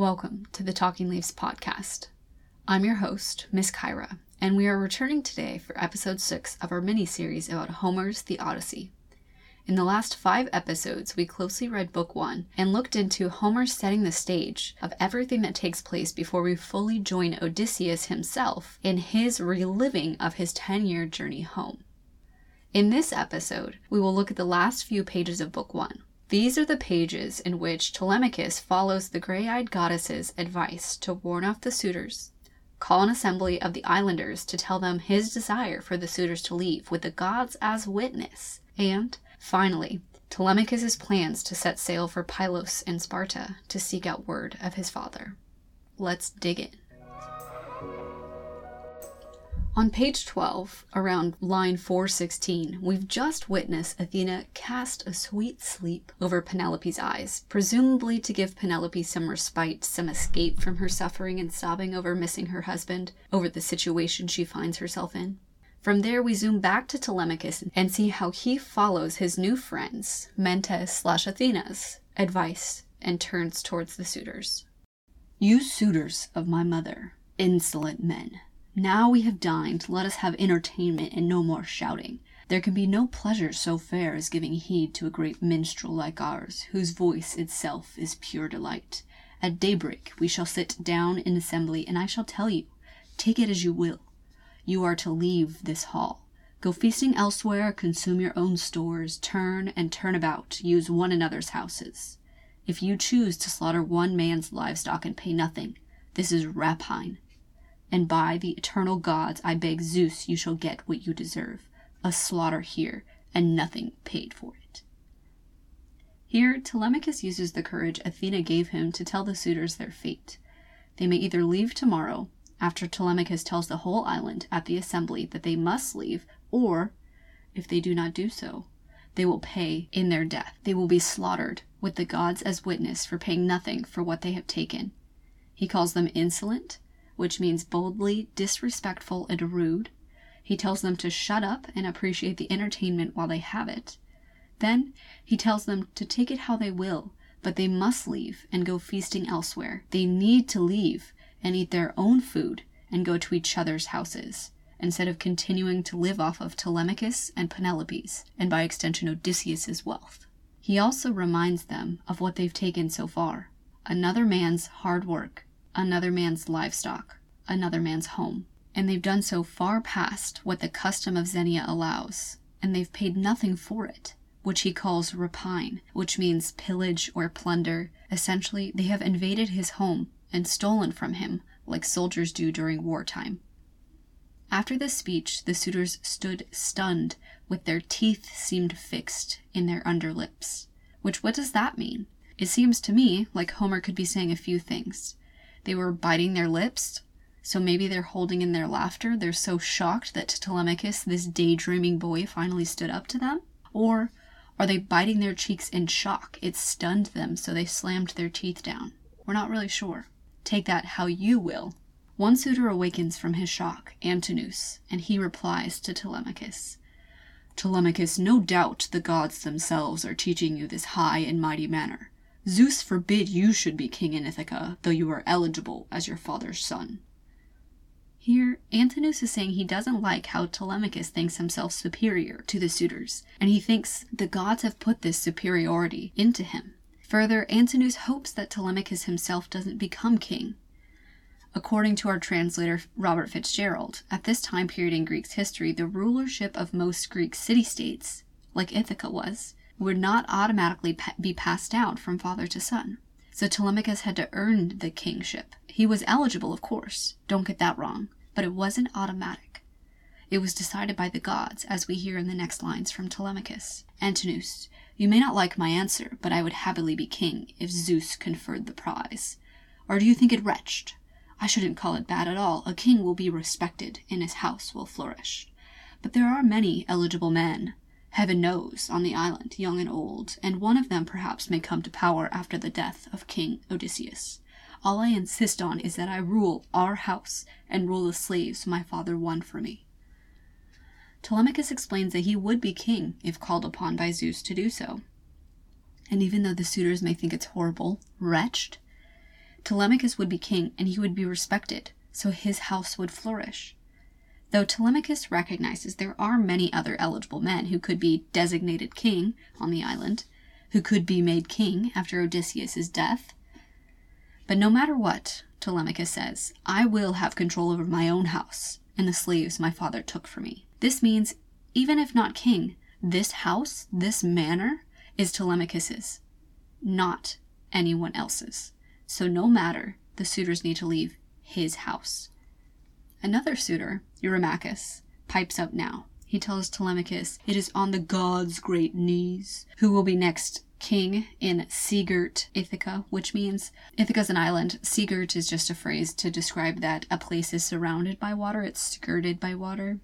Welcome to the Talking Leaves podcast. I'm your host, Miss Kyra, and we are returning today for episode 6 of our mini series about Homer's The Odyssey. In the last five episodes, we closely read Book 1 and looked into Homer setting the stage of everything that takes place before we fully join Odysseus himself in his reliving of his 10 year journey home. In this episode, we will look at the last few pages of Book 1. These are the pages in which Telemachus follows the gray eyed goddess's advice to warn off the suitors, call an assembly of the islanders to tell them his desire for the suitors to leave with the gods as witness, and Finally, Telemachus's plans to set sail for Pylos in Sparta to seek out word of his father. Let's dig in. On page 12, around line 416, we've just witnessed Athena cast a sweet sleep over Penelope's eyes, presumably to give Penelope some respite, some escape from her suffering and sobbing over missing her husband, over the situation she finds herself in. From there, we zoom back to Telemachus and see how he follows his new friends, Mentes slash Athena's, advice and turns towards the suitors. You suitors of my mother, insolent men, now we have dined, let us have entertainment and no more shouting. There can be no pleasure so fair as giving heed to a great minstrel like ours, whose voice itself is pure delight. At daybreak we shall sit down in assembly, and I shall tell you, take it as you will, you are to leave this hall. Go feasting elsewhere, consume your own stores, turn and turn about, use one another's houses. If you choose to slaughter one man's livestock and pay nothing, this is rapine. And by the eternal gods, I beg Zeus you shall get what you deserve a slaughter here, and nothing paid for it. Here, Telemachus uses the courage Athena gave him to tell the suitors their fate. They may either leave tomorrow, after Telemachus tells the whole island at the assembly that they must leave, or, if they do not do so, they will pay in their death. They will be slaughtered, with the gods as witness for paying nothing for what they have taken. He calls them insolent, which means boldly disrespectful and rude. He tells them to shut up and appreciate the entertainment while they have it. Then he tells them to take it how they will, but they must leave and go feasting elsewhere. They need to leave and eat their own food and go to each other's houses, instead of continuing to live off of Telemachus and Penelope's, and by extension Odysseus's wealth. He also reminds them of what they've taken so far another man's hard work, another man's livestock, another man's home. And they've done so far past what the custom of Xenia allows, and they've paid nothing for it, which he calls rapine, which means pillage or plunder. Essentially, they have invaded his home and stolen from him, like soldiers do during wartime. After this speech, the suitors stood stunned, with their teeth seemed fixed in their underlips. Which, what does that mean? It seems to me like Homer could be saying a few things. They were biting their lips, so maybe they're holding in their laughter. They're so shocked that Telemachus, this daydreaming boy, finally stood up to them. Or are they biting their cheeks in shock? It stunned them, so they slammed their teeth down. We're not really sure. Take that how you will. One suitor awakens from his shock, Antinous, and he replies to Telemachus Telemachus, no doubt the gods themselves are teaching you this high and mighty manner. Zeus forbid you should be king in Ithaca, though you are eligible as your father's son. Here, Antinous is saying he doesn't like how Telemachus thinks himself superior to the suitors, and he thinks the gods have put this superiority into him. Further, Antinous hopes that Telemachus himself doesn't become king. According to our translator Robert Fitzgerald, at this time period in Greek history, the rulership of most Greek city states, like Ithaca was, would not automatically be passed down from father to son. So Telemachus had to earn the kingship. He was eligible, of course, don't get that wrong, but it wasn't automatic. It was decided by the gods, as we hear in the next lines from Telemachus. Antinous, you may not like my answer, but I would happily be king if Zeus conferred the prize. Or do you think it wretched? I shouldn't call it bad at all. A king will be respected, and his house will flourish. But there are many eligible men, heaven knows, on the island, young and old, and one of them perhaps may come to power after the death of King Odysseus. All I insist on is that I rule our house and rule the slaves my father won for me. Telemachus explains that he would be king if called upon by Zeus to do so. And even though the suitors may think it's horrible, wretched, Telemachus would be king and he would be respected, so his house would flourish. Though Telemachus recognizes there are many other eligible men who could be designated king on the island, who could be made king after Odysseus' death. But no matter what, Telemachus says, I will have control over my own house and the slaves my father took for me. This means, even if not king, this house, this manor, is Telemachus's, not anyone else's. So no matter, the suitors need to leave his house. Another suitor, Eurymachus, pipes up now. He tells Telemachus, It is on the gods' great knees. Who will be next king in Seagirt, Ithaca, which means Ithaca is an island. Seagirt is just a phrase to describe that a place is surrounded by water, it's skirted by water.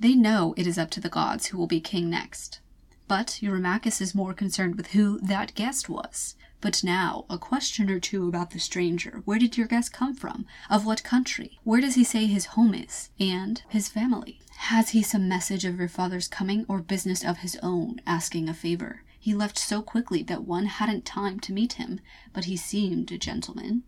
They know it is up to the gods who will be king next. But Eurymachus is more concerned with who that guest was. But now, a question or two about the stranger. Where did your guest come from? Of what country? Where does he say his home is? And his family? Has he some message of your father's coming or business of his own, asking a favor? He left so quickly that one hadn't time to meet him, but he seemed a gentleman.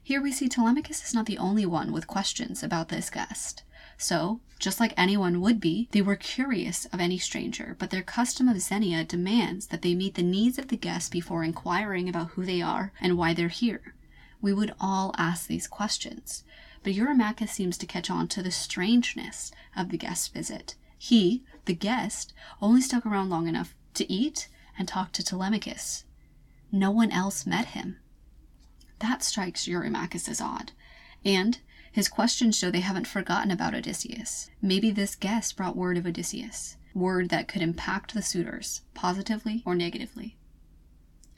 Here we see Telemachus is not the only one with questions about this guest. So, just like anyone would be, they were curious of any stranger, but their custom of Xenia demands that they meet the needs of the guest before inquiring about who they are and why they're here. We would all ask these questions, but Eurymachus seems to catch on to the strangeness of the guest's visit. He, the guest, only stuck around long enough to eat and talk to Telemachus. No one else met him. That strikes Eurymachus as odd. And his questions show they haven't forgotten about Odysseus. Maybe this guest brought word of Odysseus, word that could impact the suitors, positively or negatively.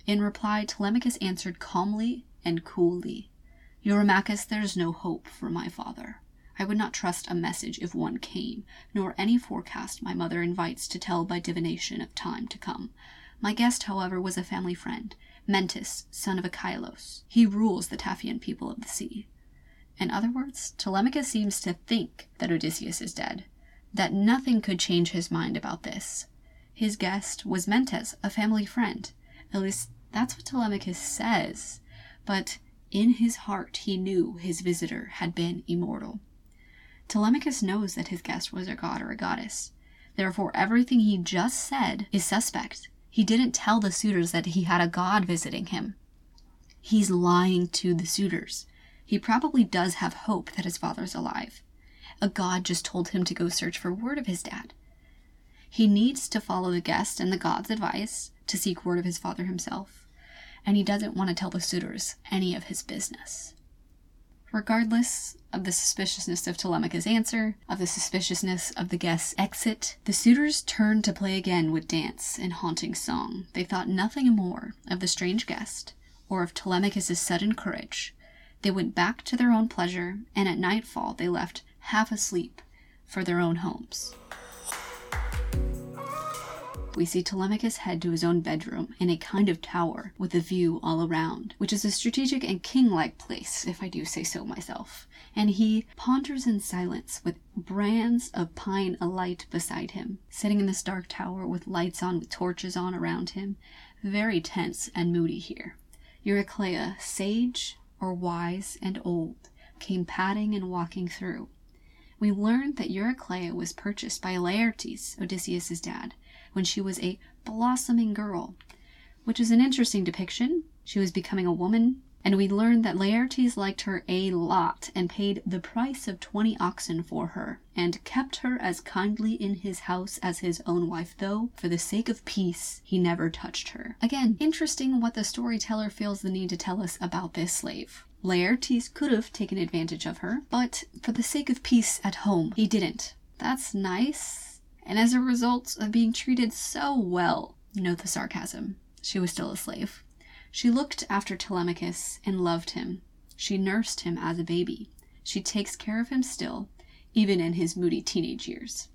In reply, Telemachus answered calmly and coolly Eurymachus, there is no hope for my father. I would not trust a message if one came, nor any forecast my mother invites to tell by divination of time to come. My guest, however, was a family friend, Mentes, son of Achelous. He rules the Taphian people of the sea. In other words, Telemachus seems to think that Odysseus is dead, that nothing could change his mind about this. His guest was Mentes, a family friend. At least that's what Telemachus says. But in his heart, he knew his visitor had been immortal. Telemachus knows that his guest was a god or a goddess. Therefore, everything he just said is suspect. He didn't tell the suitors that he had a god visiting him. He's lying to the suitors. He probably does have hope that his father's alive. A god just told him to go search for word of his dad. He needs to follow the guest and the god's advice to seek word of his father himself, and he doesn't want to tell the suitors any of his business. Regardless of the suspiciousness of Telemachus' answer, of the suspiciousness of the guest's exit, the suitors turned to play again with dance and haunting song. They thought nothing more of the strange guest or of Telemachus' sudden courage they went back to their own pleasure, and at nightfall they left half asleep for their own homes. We see Telemachus head to his own bedroom in a kind of tower with a view all around, which is a strategic and king like place, if I do say so myself. And he ponders in silence with brands of pine alight beside him, sitting in this dark tower with lights on, with torches on around him. Very tense and moody here. Eurycleia, sage, or wise and old, came padding and walking through. We learned that Eurycleia was purchased by Laertes, Odysseus's dad, when she was a blossoming girl, which is an interesting depiction. She was becoming a woman, and we learned that Laertes liked her a lot and paid the price of twenty oxen for her, and kept her as kindly in his house as his own wife, though, for the sake of peace, he never touched her. Again, interesting what the storyteller feels the need to tell us about this slave. Laertes could have taken advantage of her, but for the sake of peace at home, he didn't. That's nice. And as a result of being treated so well, note the sarcasm, she was still a slave. She looked after Telemachus and loved him. She nursed him as a baby. She takes care of him still, even in his moody teenage years.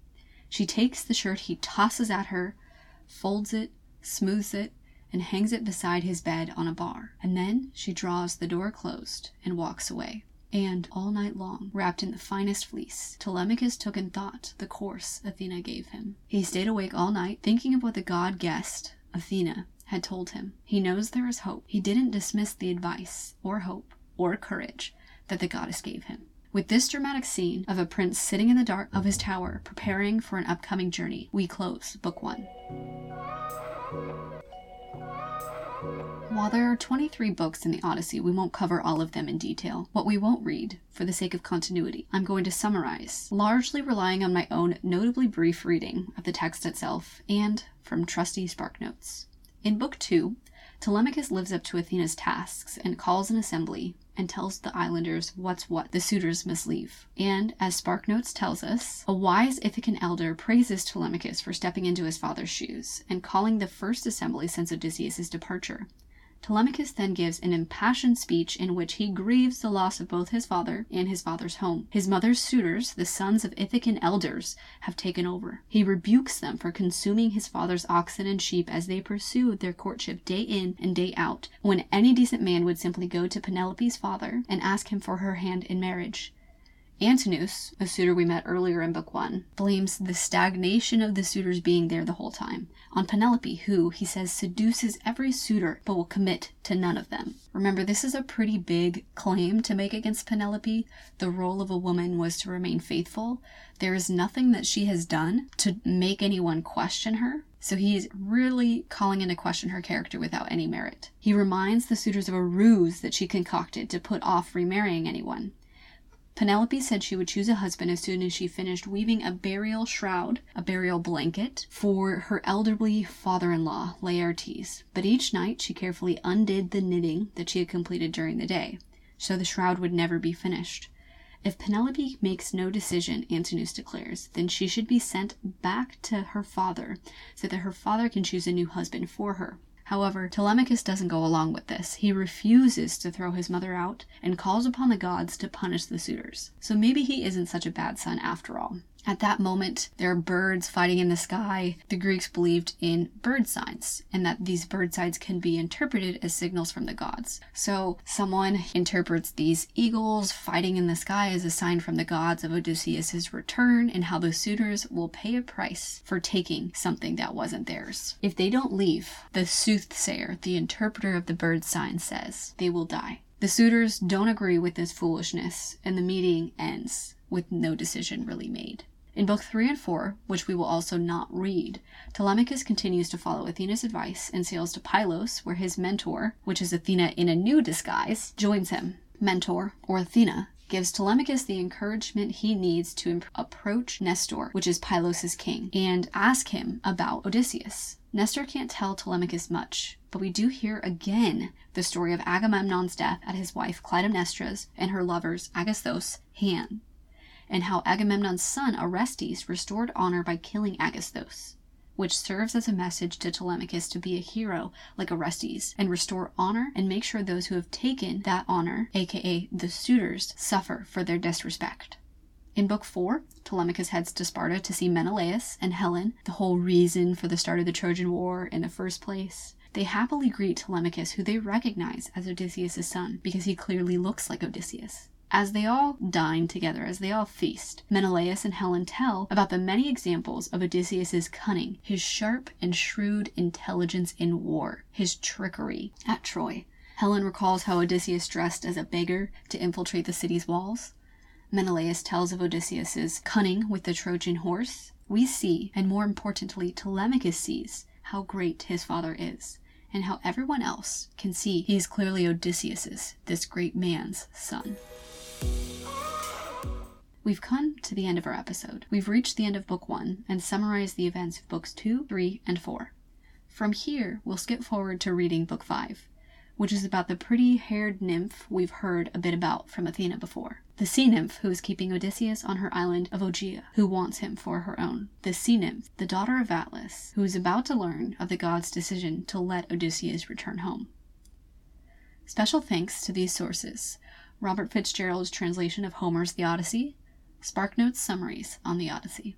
She takes the shirt he tosses at her, folds it, smooths it, and hangs it beside his bed on a bar. And then she draws the door closed and walks away. And all night long, wrapped in the finest fleece, Telemachus took in thought the course Athena gave him. He stayed awake all night, thinking of what the god guest, Athena, had told him. He knows there is hope. He didn't dismiss the advice, or hope, or courage that the goddess gave him. With this dramatic scene of a prince sitting in the dark of his tower preparing for an upcoming journey, we close Book 1. While there are 23 books in the Odyssey, we won't cover all of them in detail. What we won't read, for the sake of continuity, I'm going to summarize, largely relying on my own notably brief reading of the text itself and from trusty SparkNotes. In Book 2, Telemachus lives up to Athena's tasks and calls an assembly and tells the islanders what's what the suitors must leave. And, as Sparknotes tells us, a wise Ithacan elder praises Telemachus for stepping into his father's shoes and calling the first assembly since Odysseus' departure. Telemachus then gives an impassioned speech in which he grieves the loss of both his father and his father's home. His mother's suitors, the sons of Ithacan elders, have taken over. He rebukes them for consuming his father's oxen and sheep as they pursued their courtship day in and day out, when any decent man would simply go to Penelope's father and ask him for her hand in marriage. Antinous, a suitor we met earlier in Book 1, blames the stagnation of the suitors being there the whole time on Penelope, who, he says, seduces every suitor but will commit to none of them. Remember, this is a pretty big claim to make against Penelope. The role of a woman was to remain faithful. There is nothing that she has done to make anyone question her. So he is really calling into question her character without any merit. He reminds the suitors of a ruse that she concocted to put off remarrying anyone. Penelope said she would choose a husband as soon as she finished weaving a burial shroud, a burial blanket, for her elderly father in law, Laertes. But each night she carefully undid the knitting that she had completed during the day, so the shroud would never be finished. If Penelope makes no decision, Antinous declares, then she should be sent back to her father so that her father can choose a new husband for her. However, Telemachus doesn't go along with this. He refuses to throw his mother out and calls upon the gods to punish the suitors. So maybe he isn't such a bad son after all. At that moment, there are birds fighting in the sky. The Greeks believed in bird signs, and that these bird signs can be interpreted as signals from the gods. So, someone interprets these eagles fighting in the sky as a sign from the gods of Odysseus' return and how the suitors will pay a price for taking something that wasn't theirs. If they don't leave, the soothsayer, the interpreter of the bird sign, says they will die. The suitors don't agree with this foolishness, and the meeting ends with no decision really made. In Book 3 and 4, which we will also not read, Telemachus continues to follow Athena's advice and sails to Pylos, where his mentor, which is Athena in a new disguise, joins him. Mentor, or Athena, gives Telemachus the encouragement he needs to imp- approach Nestor, which is Pylos' king, and ask him about Odysseus. Nestor can't tell Telemachus much, but we do hear again the story of Agamemnon's death at his wife Clytemnestra's and her lover's Aegisthus' hand and how Agamemnon's son Orestes restored honor by killing Aegisthus, which serves as a message to Telemachus to be a hero like Orestes and restore honor and make sure those who have taken that honor, aka the suitors, suffer for their disrespect. In Book 4, Telemachus heads to Sparta to see Menelaus and Helen, the whole reason for the start of the Trojan War in the first place. They happily greet Telemachus, who they recognize as Odysseus' son, because he clearly looks like Odysseus. As they all dine together, as they all feast, Menelaus and Helen tell about the many examples of Odysseus's cunning, his sharp and shrewd intelligence in war, his trickery at Troy. Helen recalls how Odysseus dressed as a beggar to infiltrate the city's walls. Menelaus tells of Odysseus's cunning with the Trojan horse. We see, and more importantly, Telemachus sees, how great his father is, and how everyone else can see he is clearly Odysseus's, this great man's son. We've come to the end of our episode. We've reached the end of Book 1 and summarized the events of Books 2, 3, and 4. From here, we'll skip forward to reading Book 5, which is about the pretty haired nymph we've heard a bit about from Athena before. The sea nymph who is keeping Odysseus on her island of Ogygia, who wants him for her own. The sea nymph, the daughter of Atlas, who is about to learn of the god's decision to let Odysseus return home. Special thanks to these sources Robert Fitzgerald's translation of Homer's The Odyssey, SparkNotes summaries on the Odyssey.